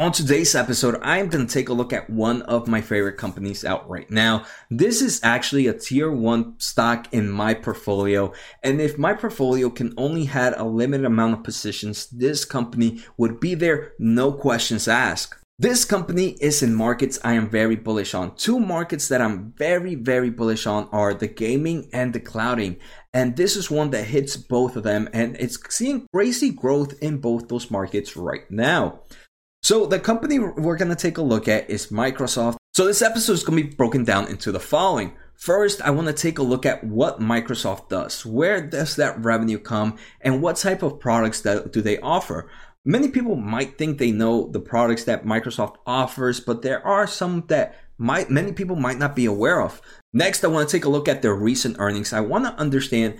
On today's episode, I'm going to take a look at one of my favorite companies out right now. This is actually a tier one stock in my portfolio. And if my portfolio can only had a limited amount of positions, this company would be there, no questions asked. This company is in markets I am very bullish on. Two markets that I'm very, very bullish on are the gaming and the clouding. And this is one that hits both of them and it's seeing crazy growth in both those markets right now. So the company we're going to take a look at is Microsoft. So this episode is going to be broken down into the following. First, I want to take a look at what Microsoft does. Where does that revenue come and what type of products that do they offer? Many people might think they know the products that Microsoft offers, but there are some that might many people might not be aware of. Next, I want to take a look at their recent earnings. I want to understand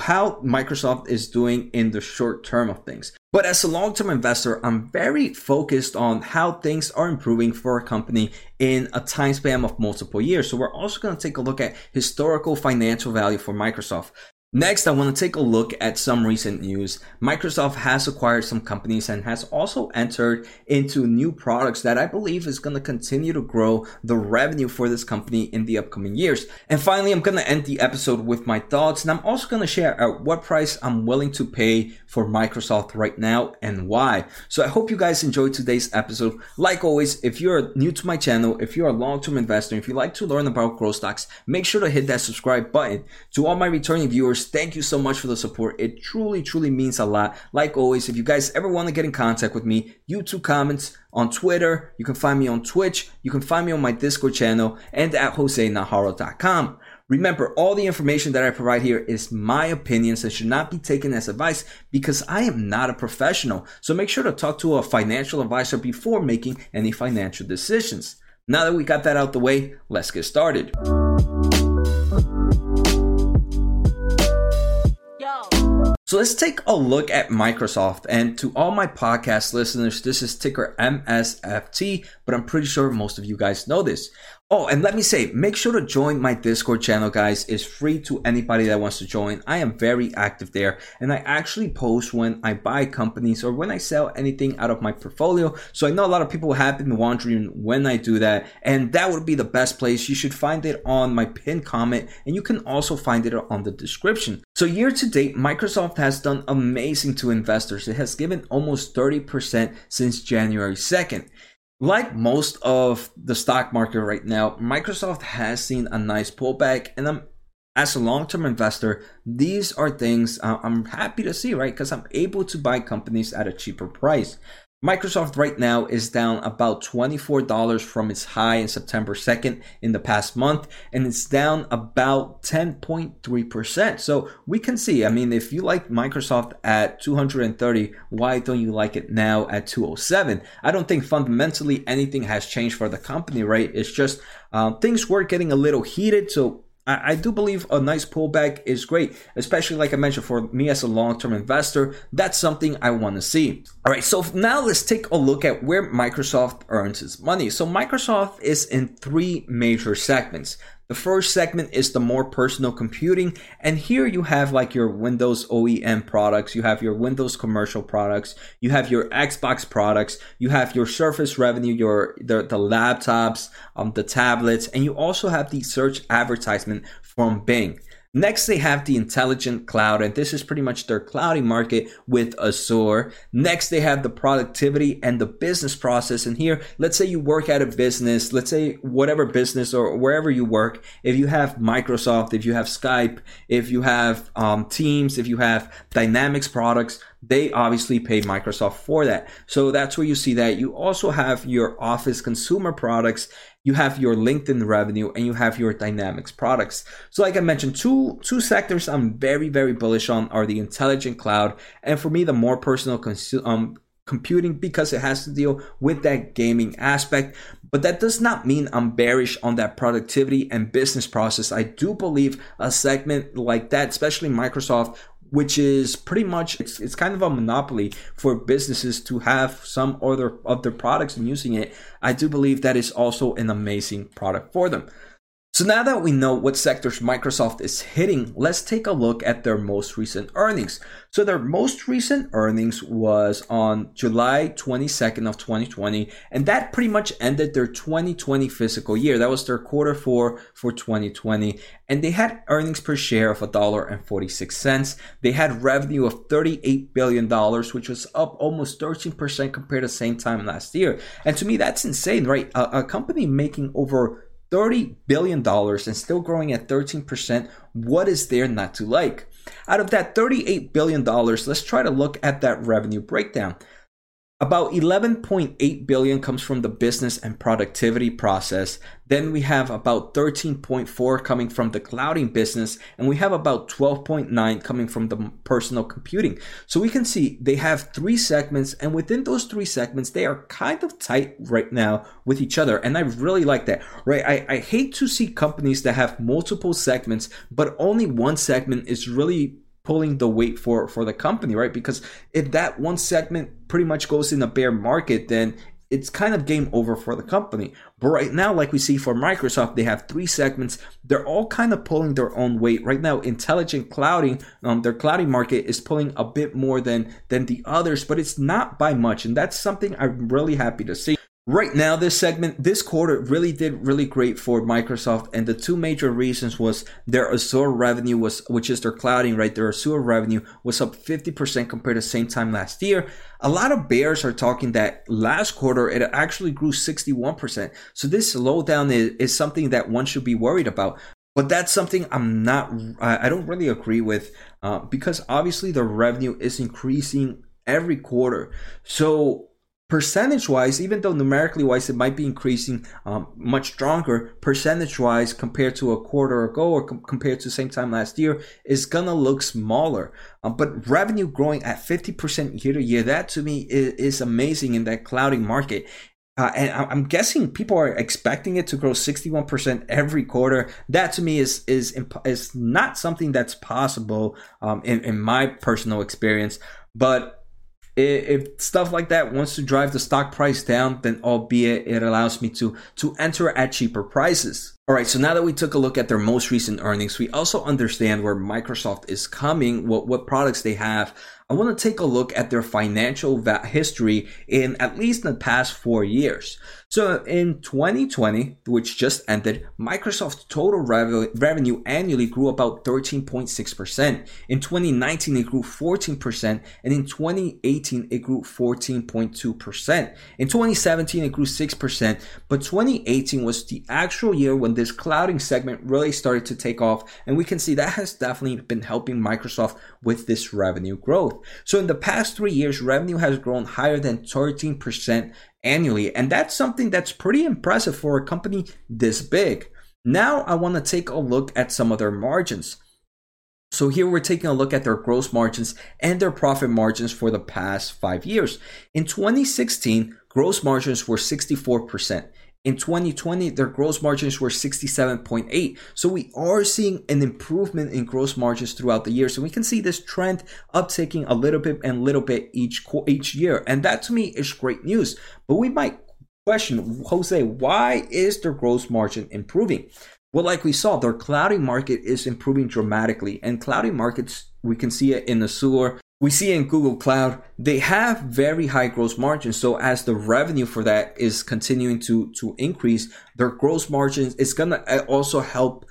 how Microsoft is doing in the short term of things. But as a long term investor, I'm very focused on how things are improving for a company in a time span of multiple years. So we're also going to take a look at historical financial value for Microsoft. Next, I want to take a look at some recent news. Microsoft has acquired some companies and has also entered into new products that I believe is going to continue to grow the revenue for this company in the upcoming years. And finally, I'm going to end the episode with my thoughts and I'm also going to share at what price I'm willing to pay for Microsoft right now and why. So I hope you guys enjoyed today's episode. Like always, if you're new to my channel, if you're a long-term investor, if you like to learn about growth stocks, make sure to hit that subscribe button. To all my returning viewers, thank you so much for the support. It truly, truly means a lot. Like always, if you guys ever want to get in contact with me, YouTube comments on Twitter. You can find me on Twitch. You can find me on my Discord channel and at josenaharo.com. Remember, all the information that I provide here is my opinions and should not be taken as advice because I am not a professional. So make sure to talk to a financial advisor before making any financial decisions. Now that we got that out the way, let's get started. So let's take a look at Microsoft. And to all my podcast listeners, this is ticker MSFT, but I'm pretty sure most of you guys know this. Oh, and let me say, make sure to join my Discord channel, guys. It's free to anybody that wants to join. I am very active there, and I actually post when I buy companies or when I sell anything out of my portfolio. So I know a lot of people have been wondering when I do that, and that would be the best place. You should find it on my pinned comment, and you can also find it on the description. So year to date, Microsoft has done amazing to investors. It has given almost 30% since January 2nd. Like most of the stock market right now, Microsoft has seen a nice pullback, and I'm as a long-term investor, these are things uh, I'm happy to see, right? Because I'm able to buy companies at a cheaper price. Microsoft right now is down about $24 from its high in September 2nd in the past month, and it's down about 10.3%. So we can see, I mean, if you like Microsoft at 230, why don't you like it now at 207? I don't think fundamentally anything has changed for the company, right? It's just uh, things were getting a little heated. So I, I do believe a nice pullback is great, especially like I mentioned, for me as a long term investor, that's something I want to see. All right, so now let's take a look at where Microsoft earns its money. So Microsoft is in three major segments. The first segment is the more personal computing. And here you have like your Windows OEM products, you have your Windows commercial products, you have your Xbox products, you have your Surface revenue, your the, the laptops, um, the tablets, and you also have the search advertisement from Bing. Next, they have the intelligent cloud, and this is pretty much their cloudy market with Azure. Next, they have the productivity and the business process. And here, let's say you work at a business, let's say whatever business or wherever you work, if you have Microsoft, if you have Skype, if you have um, Teams, if you have Dynamics products, they obviously pay Microsoft for that. So that's where you see that. You also have your Office consumer products you have your LinkedIn revenue and you have your Dynamics products. So like I mentioned, two two sectors I'm very very bullish on are the intelligent cloud and for me the more personal consu- um, computing because it has to deal with that gaming aspect. But that does not mean I'm bearish on that productivity and business process. I do believe a segment like that, especially Microsoft, which is pretty much it's, it's kind of a monopoly for businesses to have some other of their products and using it. I do believe that is also an amazing product for them So now that we know what sectors Microsoft is hitting, let's take a look at their most recent earnings. So their most recent earnings was on July 22nd of 2020, and that pretty much ended their 2020 fiscal year. That was their quarter four for 2020, and they had earnings per share of $1.46. They had revenue of $38 billion, which was up almost 13% compared to the same time last year. And to me, that's insane, right? A, a company making over $30 billion and still growing at 13%. What is there not to like? Out of that $38 billion, let's try to look at that revenue breakdown. About 11.8 billion comes from the business and productivity process. Then we have about 13.4 coming from the clouding business and we have about 12.9 coming from the personal computing. So we can see they have three segments and within those three segments, they are kind of tight right now with each other. And I really like that, right? I, I hate to see companies that have multiple segments, but only one segment is really pulling the weight for for the company, right? Because if that one segment pretty much goes in a bear market, then it's kind of game over for the company. But right now, like we see for Microsoft, they have three segments. They're all kind of pulling their own weight. Right now, intelligent clouding, um, their clouding market is pulling a bit more than than the others, but it's not by much, and that's something I'm really happy to see. Right now, this segment, this quarter really did really great for Microsoft. And the two major reasons was their Azure revenue was, which is their clouding, right? Their Azure revenue was up 50% compared to same time last year. A lot of bears are talking that last quarter, it actually grew 61%. So this slowdown is, is something that one should be worried about. But that's something I'm not, I don't really agree with uh, because obviously the revenue is increasing every quarter. So percentage wise, even though numerically wise it might be increasing um, much stronger, percentage wise compared to a quarter ago or com- compared to the same time last year is gonna look smaller. Um, but revenue growing at 50% year to year, that to me is, is amazing in that clouding market. Uh, and I'm guessing people are expecting it to grow 61% every quarter. That to me is is is not something that's possible um, in in my personal experience. But if stuff like that wants to drive the stock price down, then albeit it allows me to to enter at cheaper prices. All right, so now that we took a look at their most recent earnings, we also understand where Microsoft is coming, what what products they have, I want to take a look at their financial history in at least the past four years. So in 2020, which just ended, Microsoft's total revenue annually grew about 13.6%. In 2019, it grew 14%, and in 2018, it grew 14.2%. In 2017, it grew 6%, but 2018 was the actual year when this clouding segment really started to take off, and we can see that has definitely been helping Microsoft with this revenue growth. So in the past three years, revenue has grown higher than 13% annually. And that's something that's pretty impressive for a company this big. Now I want to take a look at some of their margins. So here we're taking a look at their gross margins and their profit margins for the past five years. In 2016, gross margins were 64%. In 2020, their gross margins were 67.8. So we are seeing an improvement in gross margins throughout the year. So we can see this trend uptaking a little bit and little bit each each year. And that to me is great news. But we might question, Jose, why is their gross margin improving? Well, like we saw, their clouding market is improving dramatically. And clouding markets, we can see it in the Azure we see in Google Cloud, they have very high gross margins. So as the revenue for that is continuing to, to increase, their gross margins is going to uh, also help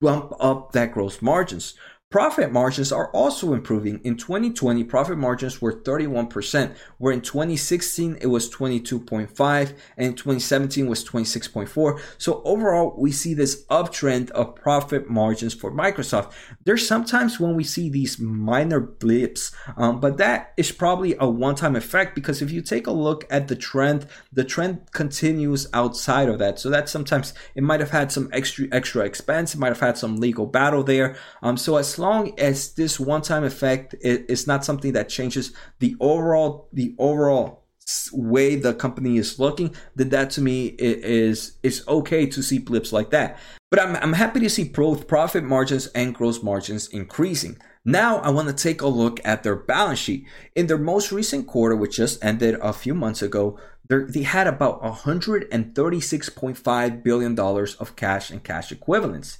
bump up that gross margins. Profit margins are also improving. In 2020, profit margins were 31%, where in 2016 it was 22.5 and in 2017 was 26.4. So overall, we see this uptrend of profit margins for Microsoft. There's sometimes when we see these minor blips, um, but that is probably a one-time effect because if you take a look at the trend, the trend continues outside of that. So that sometimes it might have had some extra extra expense, it might have had some legal battle there. Um, so as long as this one-time effect is not something that changes the overall the overall way the company is looking, then that to me is is okay to see blips like that. But I'm I'm happy to see both profit margins and gross margins increasing. Now I want to take a look at their balance sheet. In their most recent quarter, which just ended a few months ago, they had about 136.5 billion dollars of cash and cash equivalents.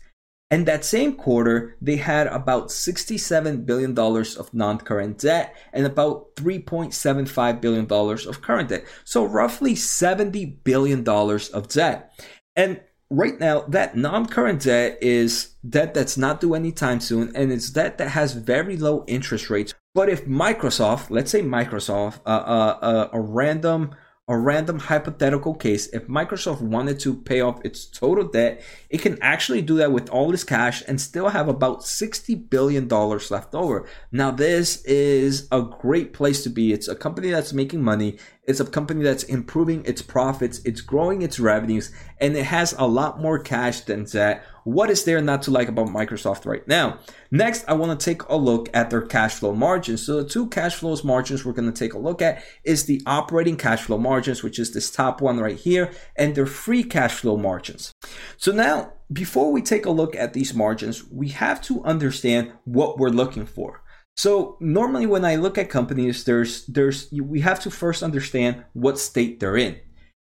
And that same quarter, they had about $67 billion of non current debt and about $3.75 billion of current debt. So, roughly $70 billion of debt. And right now, that non current debt is debt that's not due anytime soon, and it's debt that has very low interest rates. But if Microsoft, let's say Microsoft, uh, uh, uh, a random a random hypothetical case, if Microsoft wanted to pay off its total debt, it can actually do that with all this cash and still have about $60 billion left over. Now, this is a great place to be. It's a company that's making money. It's a company that's improving its profits. It's growing its revenues and it has a lot more cash than debt what is there not to like about Microsoft right now? Next, I want to take a look at their cash flow margins. So the two cash flows margins we're going to take a look at is the operating cash flow margins, which is this top one right here, and their free cash flow margins. So now, before we take a look at these margins, we have to understand what we're looking for. So normally when I look at companies, there's there's we have to first understand what state they're in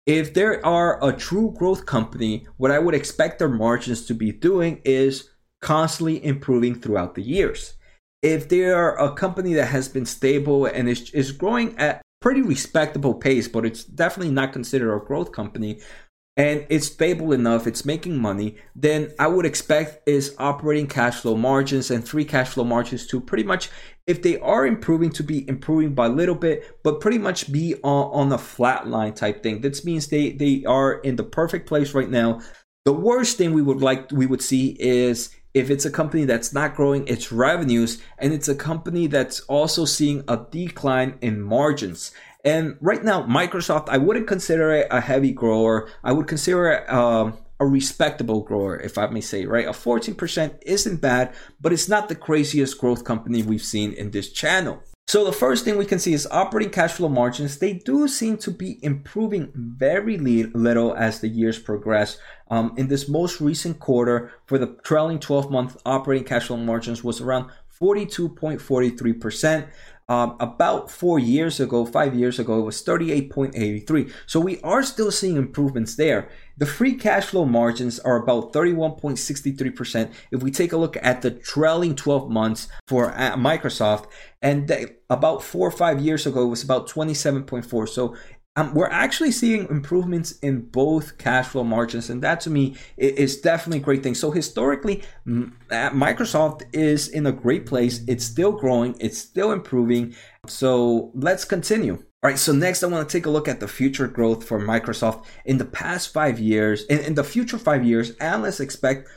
if they are a true growth company, what I would expect their margins to be doing is constantly improving throughout the years. If they are a company that has been stable and is, is growing at pretty respectable pace, but it's definitely not considered a growth company, and it's stable enough, it's making money, then I would expect is operating cash flow margins and free cash flow margins to pretty much, if they are improving, to be improving by a little bit, but pretty much be on, on a flat line type thing. This means they they are in the perfect place right now. The worst thing we would like we would see is if it's a company that's not growing its revenues and it's a company that's also seeing a decline in margins. And right now, Microsoft, I wouldn't consider it a heavy grower. I would consider it um, a respectable grower, if I may say, right? A 14% isn't bad, but it's not the craziest growth company we've seen in this channel. So the first thing we can see is operating cash flow margins. They do seem to be improving very little as the years progress. Um, in this most recent quarter, for the trailing 12 month operating cash flow margins was around 42.43%. Um, about four years ago, five years ago, it was 38.83. So we are still seeing improvements there. The free cash flow margins are about 31.63%. If we take a look at the trailing 12 months for uh, Microsoft, and they, about four or five years ago, it was about 27.4. So um, we're actually seeing improvements in both cash flow margins, and that to me is definitely a great thing. So historically, uh, Microsoft is in a great place. It's still growing. It's still improving. So let's continue. All right, so next I want to take a look at the future growth for Microsoft in the past five years. In, in the future five years, analysts expect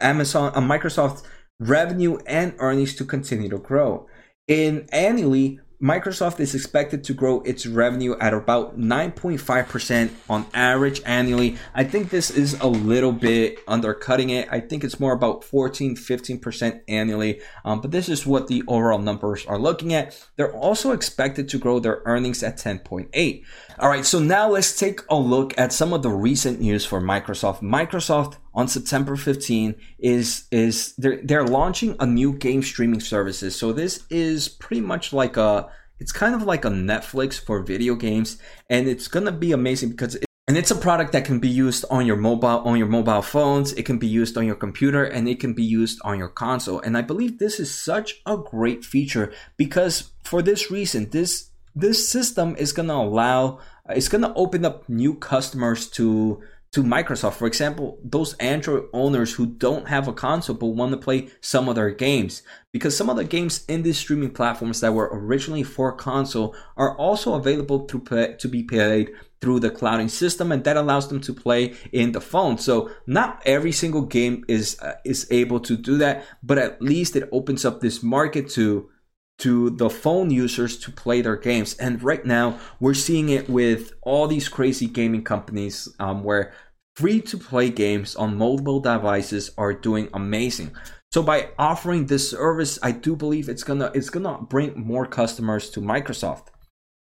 Amazon, uh, Microsoft revenue and earnings to continue to grow. In annually, Microsoft is expected to grow its revenue at about 9.5% on average annually. I think this is a little bit undercutting it. I think it's more about 14, 15% annually. Um, but this is what the overall numbers are looking at. They're also expected to grow their earnings at 10.8. All right, so now let's take a look at some of the recent news for Microsoft. Microsoft on September 15 is is they're they're launching a new game streaming services. So this is pretty much like a it's kind of like a Netflix for video games and it's going to be amazing because it, and it's a product that can be used on your mobile on your mobile phones, it can be used on your computer and it can be used on your console. And I believe this is such a great feature because for this reason this this system is going to allow it's going to open up new customers to to Microsoft. For example, those Android owners who don't have a console but want to play some of their games. Because some of the games in these streaming platforms that were originally for console are also available to, to be played through the clouding system and that allows them to play in the phone. So not every single game is uh, is able to do that, but at least it opens up this market to to the phone users to play their games. And right now, we're seeing it with all these crazy gaming companies um, where free to play games on mobile devices are doing amazing. So by offering this service, I do believe it's gonna it's gonna bring more customers to Microsoft.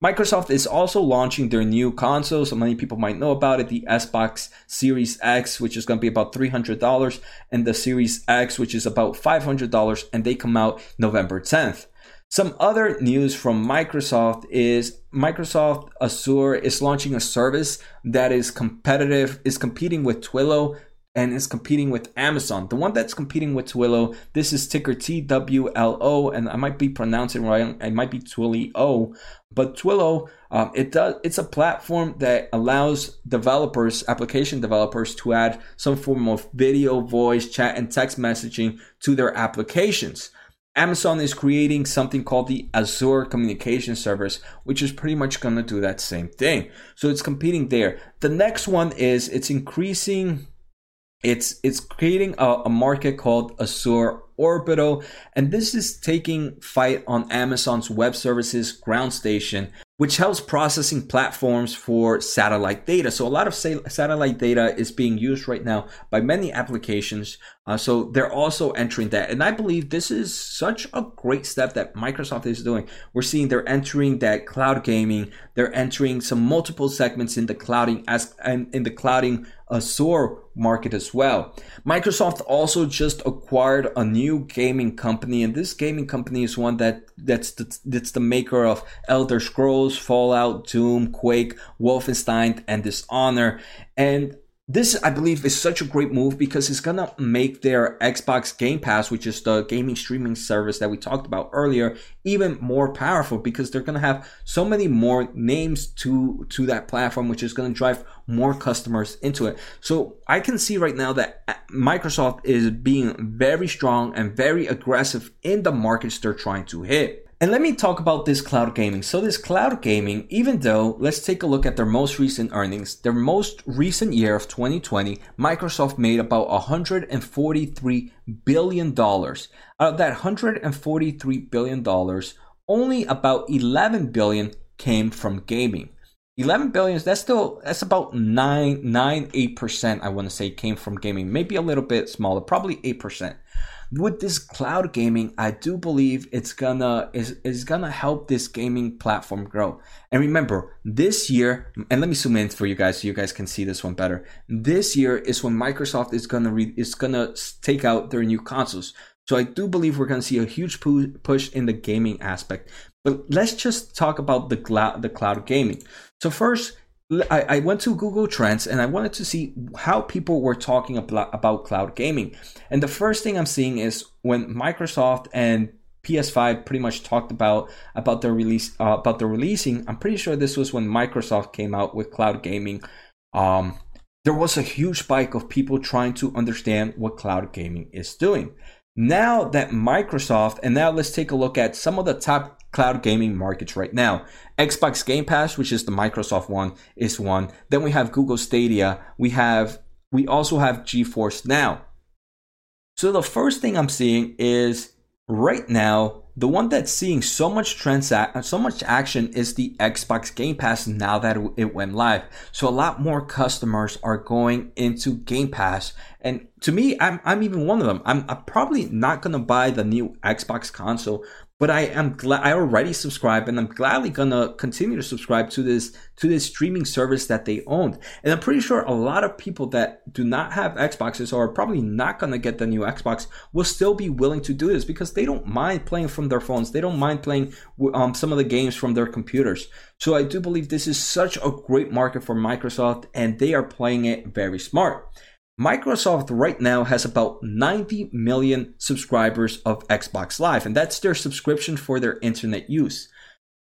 Microsoft is also launching their new console, so many people might know about it, the Xbox Series X, which is going to be about $300, and the Series X, which is about $500, and they come out November 10th. Some other news from Microsoft is Microsoft Azure is launching a service that is competitive, is competing with Twilio and is competing with Amazon. The one that's competing with Twilio, this is ticker TWLO, and I might be pronouncing right. It might be Twilio, but Twilio, um, it does. It's a platform that allows developers, application developers, to add some form of video, voice, chat, and text messaging to their applications. Amazon is creating something called the Azure Communication Service, which is pretty much going to do that same thing. So it's competing there. The next one is it's increasing it's it's creating a, a, market called Azure Orbital, and this is taking fight on Amazon's Web Services ground station, which helps processing platforms for satellite data. So a lot of satellite data is being used right now by many applications. Uh, so they're also entering that, and I believe this is such a great step that Microsoft is doing. We're seeing they're entering that cloud gaming. They're entering some multiple segments in the clouding as in the clouding Azure market as well. Microsoft also just acquired a new gaming company, and this gaming company is one that that's the, that's the maker of Elder Scrolls, Fallout, Doom, Quake, Wolfenstein, and Dishonored. And this, I believe, is such a great move because it's gonna make their Xbox Game Pass, which is the gaming streaming service that we talked about earlier, even more powerful because they're gonna have so many more names to to that platform, which is gonna drive more customers into it. So I can see right now that uh, Microsoft is being very strong and very aggressive in the markets they're trying to hit. And let me talk about this cloud gaming. So this cloud gaming, even though let's take a look at their most recent earnings, their most recent year of 2020, Microsoft made about 143 billion dollars. Out of that 143 billion dollars, only about 11 billion came from gaming. 11 billions that's still that's about 9 9 8% i want to say came from gaming maybe a little bit smaller probably 8% with this cloud gaming, I do believe it's gonna is is gonna help this gaming platform grow. And remember, this year, and let me zoom in for you guys so you guys can see this one better. This year is when Microsoft is gonna re, is gonna take out their new consoles. So I do believe we're gonna see a huge push in the gaming aspect. But let's just talk about the cloud the cloud gaming. So first, I, I went to Google Trends and I wanted to see how people were talking about, about cloud gaming. And the first thing I'm seeing is when Microsoft and PS5 pretty much talked about about their release uh, about the releasing. I'm pretty sure this was when Microsoft came out with cloud gaming. Um, there was a huge spike of people trying to understand what cloud gaming is doing. Now that Microsoft, and now let's take a look at some of the top cloud gaming markets right now. Xbox Game Pass, which is the Microsoft one, is one. Then we have Google Stadia. We have we also have GeForce Now. So the first thing I'm seeing is right now the one that's seeing so much transact so much action is the Xbox Game Pass now that it went live. So a lot more customers are going into Game Pass. And to me, I'm, I'm even one of them. I'm, I'm probably not going to buy the new Xbox console, but I am glad I already subscribed and I'm gladly gonna continue to subscribe to this to this streaming service that they owned. And I'm pretty sure a lot of people that do not have Xboxes or are probably not gonna get the new Xbox will still be willing to do this because they don't mind playing from their phones. They don't mind playing um, some of the games from their computers. So I do believe this is such a great market for Microsoft and they are playing it very smart. Microsoft right now has about 90 million subscribers of Xbox Live, and that's their subscription for their internet use.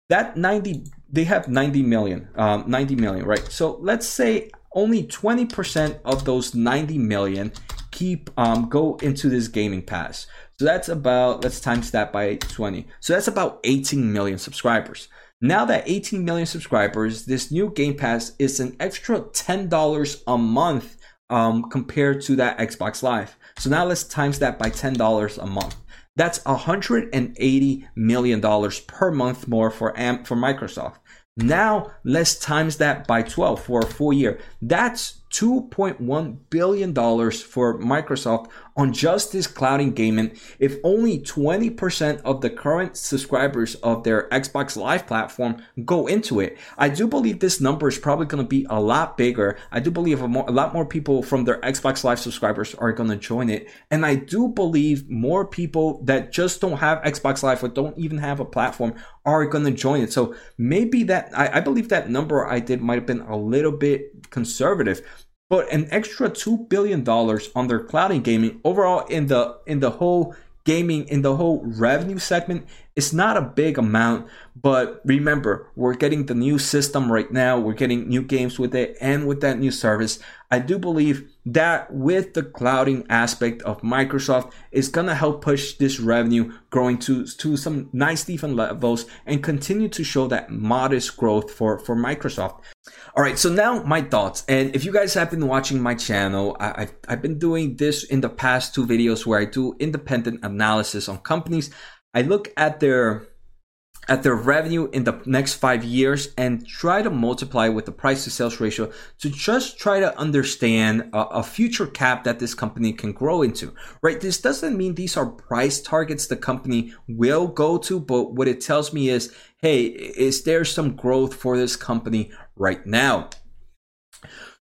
That 90, they have 90 million, um, 90 million, right? So let's say only 20% of those 90 million keep um, go into this gaming pass. So that's about let's times that by 20. So that's about 18 million subscribers. Now that 18 million subscribers, this new Game Pass is an extra $10 a month um, compared to that Xbox Live. So now let's times that by $10 a month. That's $180 million per month more for, Am- for Microsoft. Now let's times that by 12 for a full year. That's $2.1 billion for Microsoft on just this cloud gaming if only 20% of the current subscribers of their Xbox Live platform go into it. I do believe this number is probably going to be a lot bigger. I do believe a, more, a lot more people from their Xbox Live subscribers are going to join it. And I do believe more people that just don't have Xbox Live or don't even have a platform are going to join it. So maybe that, I, I believe that number I did might have been a little bit conservative but an extra two billion dollars on their cloud and gaming. Overall in the in the whole gaming in the whole revenue segment it's not a big amount but remember we're getting the new system right now. We're getting new games with it and with that new service. I do believe that with the clouding aspect of microsoft is going to help push this revenue growing to to some nice different levels and continue to show that modest growth for for microsoft all right, so now my thoughts. And if you guys have been watching my channel, I, have I've been doing this in the past two videos where I do independent analysis on companies. I look at their at their revenue in the next five years and try to multiply with the price to sales ratio to just try to understand a, a, future cap that this company can grow into, right? This doesn't mean these are price targets the company will go to, but what it tells me is, hey, is there some growth for this company right now?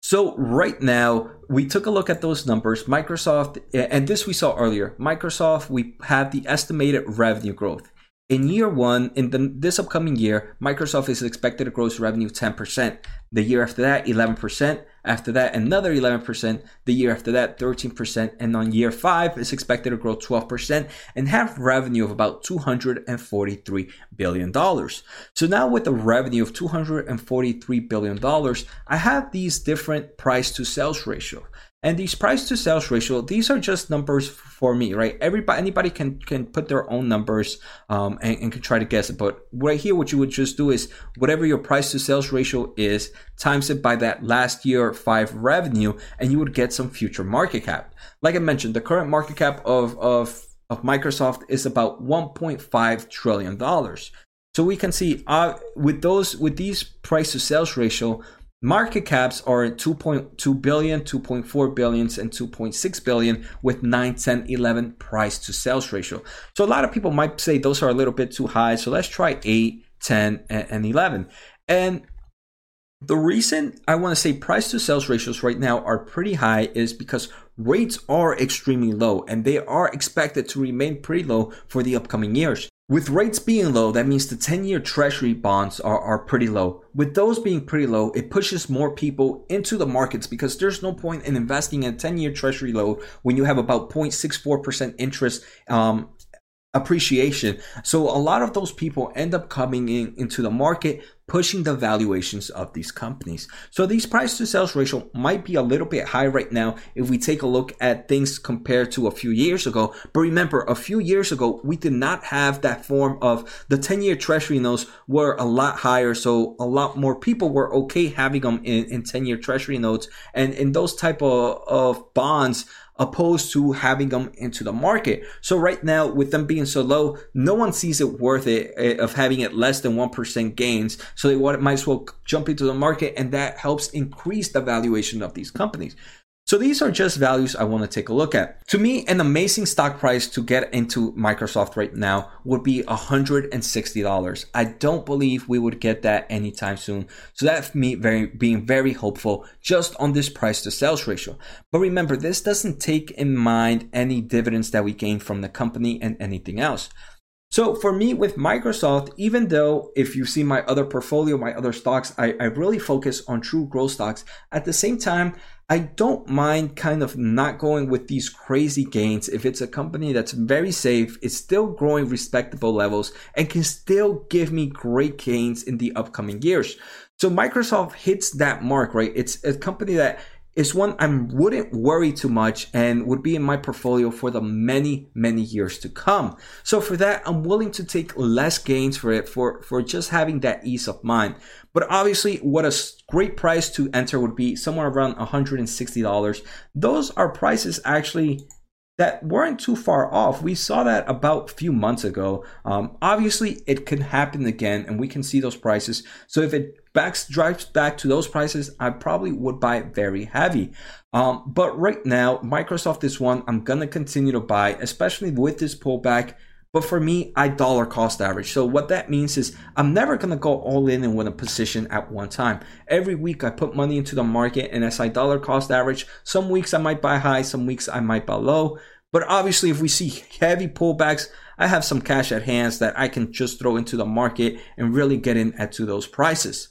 So right now, we took a look at those numbers. Microsoft, and this we saw earlier. Microsoft, we have the estimated revenue growth. In year one, in the, this upcoming year, Microsoft is expected to grow revenue 10%. The year after that, 11%. After that, another 11%. The year after that, 13%. And on year five, it's expected to grow 12% and have revenue of about $243 billion. So now with a revenue of $243 billion, I have these different price to sales ratio. And these price to sales ratio, these are just numbers for me, right? Everybody, anybody can can put their own numbers um, and, and can try to guess it. But right here, what you would just do is whatever your price to sales ratio is, times it by that last year five revenue, and you would get some future market cap. Like I mentioned, the current market cap of of of Microsoft is about 1.5 trillion dollars. So we can see uh, with those with these price to sales ratio, Market caps are 2.2 billion, 2.4 billions, and 2.6 billion with 9, 10, 11 price to sales ratio. So a lot of people might say those are a little bit too high. So let's try 8, 10, and 11. And the reason I want to say price to sales ratios right now are pretty high is because rates are extremely low and they are expected to remain pretty low for the upcoming years. With rates being low, that means the 10 year treasury bonds are, are pretty low. With those being pretty low, it pushes more people into the markets because there's no point in investing in a 10 year treasury load when you have about 0.64% interest um, appreciation. So a lot of those people end up coming in into the market pushing the valuations of these companies. So these price to sales ratio might be a little bit high right now if we take a look at things compared to a few years ago. But remember, a few years ago, we did not have that form of the 10 year treasury notes were a lot higher. So a lot more people were okay having them in, in 10 year treasury notes and in those type of, of bonds opposed to having them into the market. So right now, with them being so low, no one sees it worth it eh, of having it less than 1% gains. So they might as well jump into the market and that helps increase the valuation of these companies. So these are just values I want to take a look at. To me, an amazing stock price to get into Microsoft right now would be $160. I don't believe we would get that anytime soon. So that's me very being very hopeful just on this price to sales ratio. But remember, this doesn't take in mind any dividends that we gain from the company and anything else. So for me with Microsoft, even though if you see my other portfolio, my other stocks, I, I really focus on true growth stocks. At the same time, I don't mind kind of not going with these crazy gains if it's a company that's very safe, is still growing respectable levels, and can still give me great gains in the upcoming years. So Microsoft hits that mark, right? It's a company that is one I wouldn't worry too much and would be in my portfolio for the many, many years to come. So for that, I'm willing to take less gains for it for, for just having that ease of mind. But obviously, what a great price to enter would be somewhere around $160. Those are prices actually that weren't too far off. We saw that about a few months ago. Um, obviously, it can happen again, and we can see those prices. So if it backs drives back to those prices, I probably would buy very heavy. Um, but right now, Microsoft is one I'm gonna continue to buy, especially with this pullback. But for me, I dollar cost average. So what that means is I'm never gonna go all in and win a position at one time. Every week I put money into the market, and as I dollar cost average, some weeks I might buy high, some weeks I might buy low. But obviously, if we see heavy pullbacks, I have some cash at hands that I can just throw into the market and really get in at to those prices.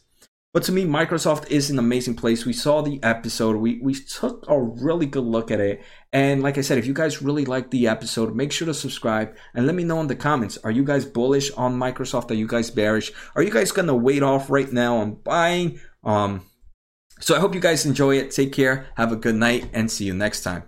But to me, Microsoft is an amazing place. We saw the episode. We we took a really good look at it. And like I said, if you guys really like the episode, make sure to subscribe and let me know in the comments. Are you guys bullish on Microsoft? Are you guys bearish? Are you guys gonna wait off right now on buying? Um, so I hope you guys enjoy it. Take care. Have a good night and see you next time.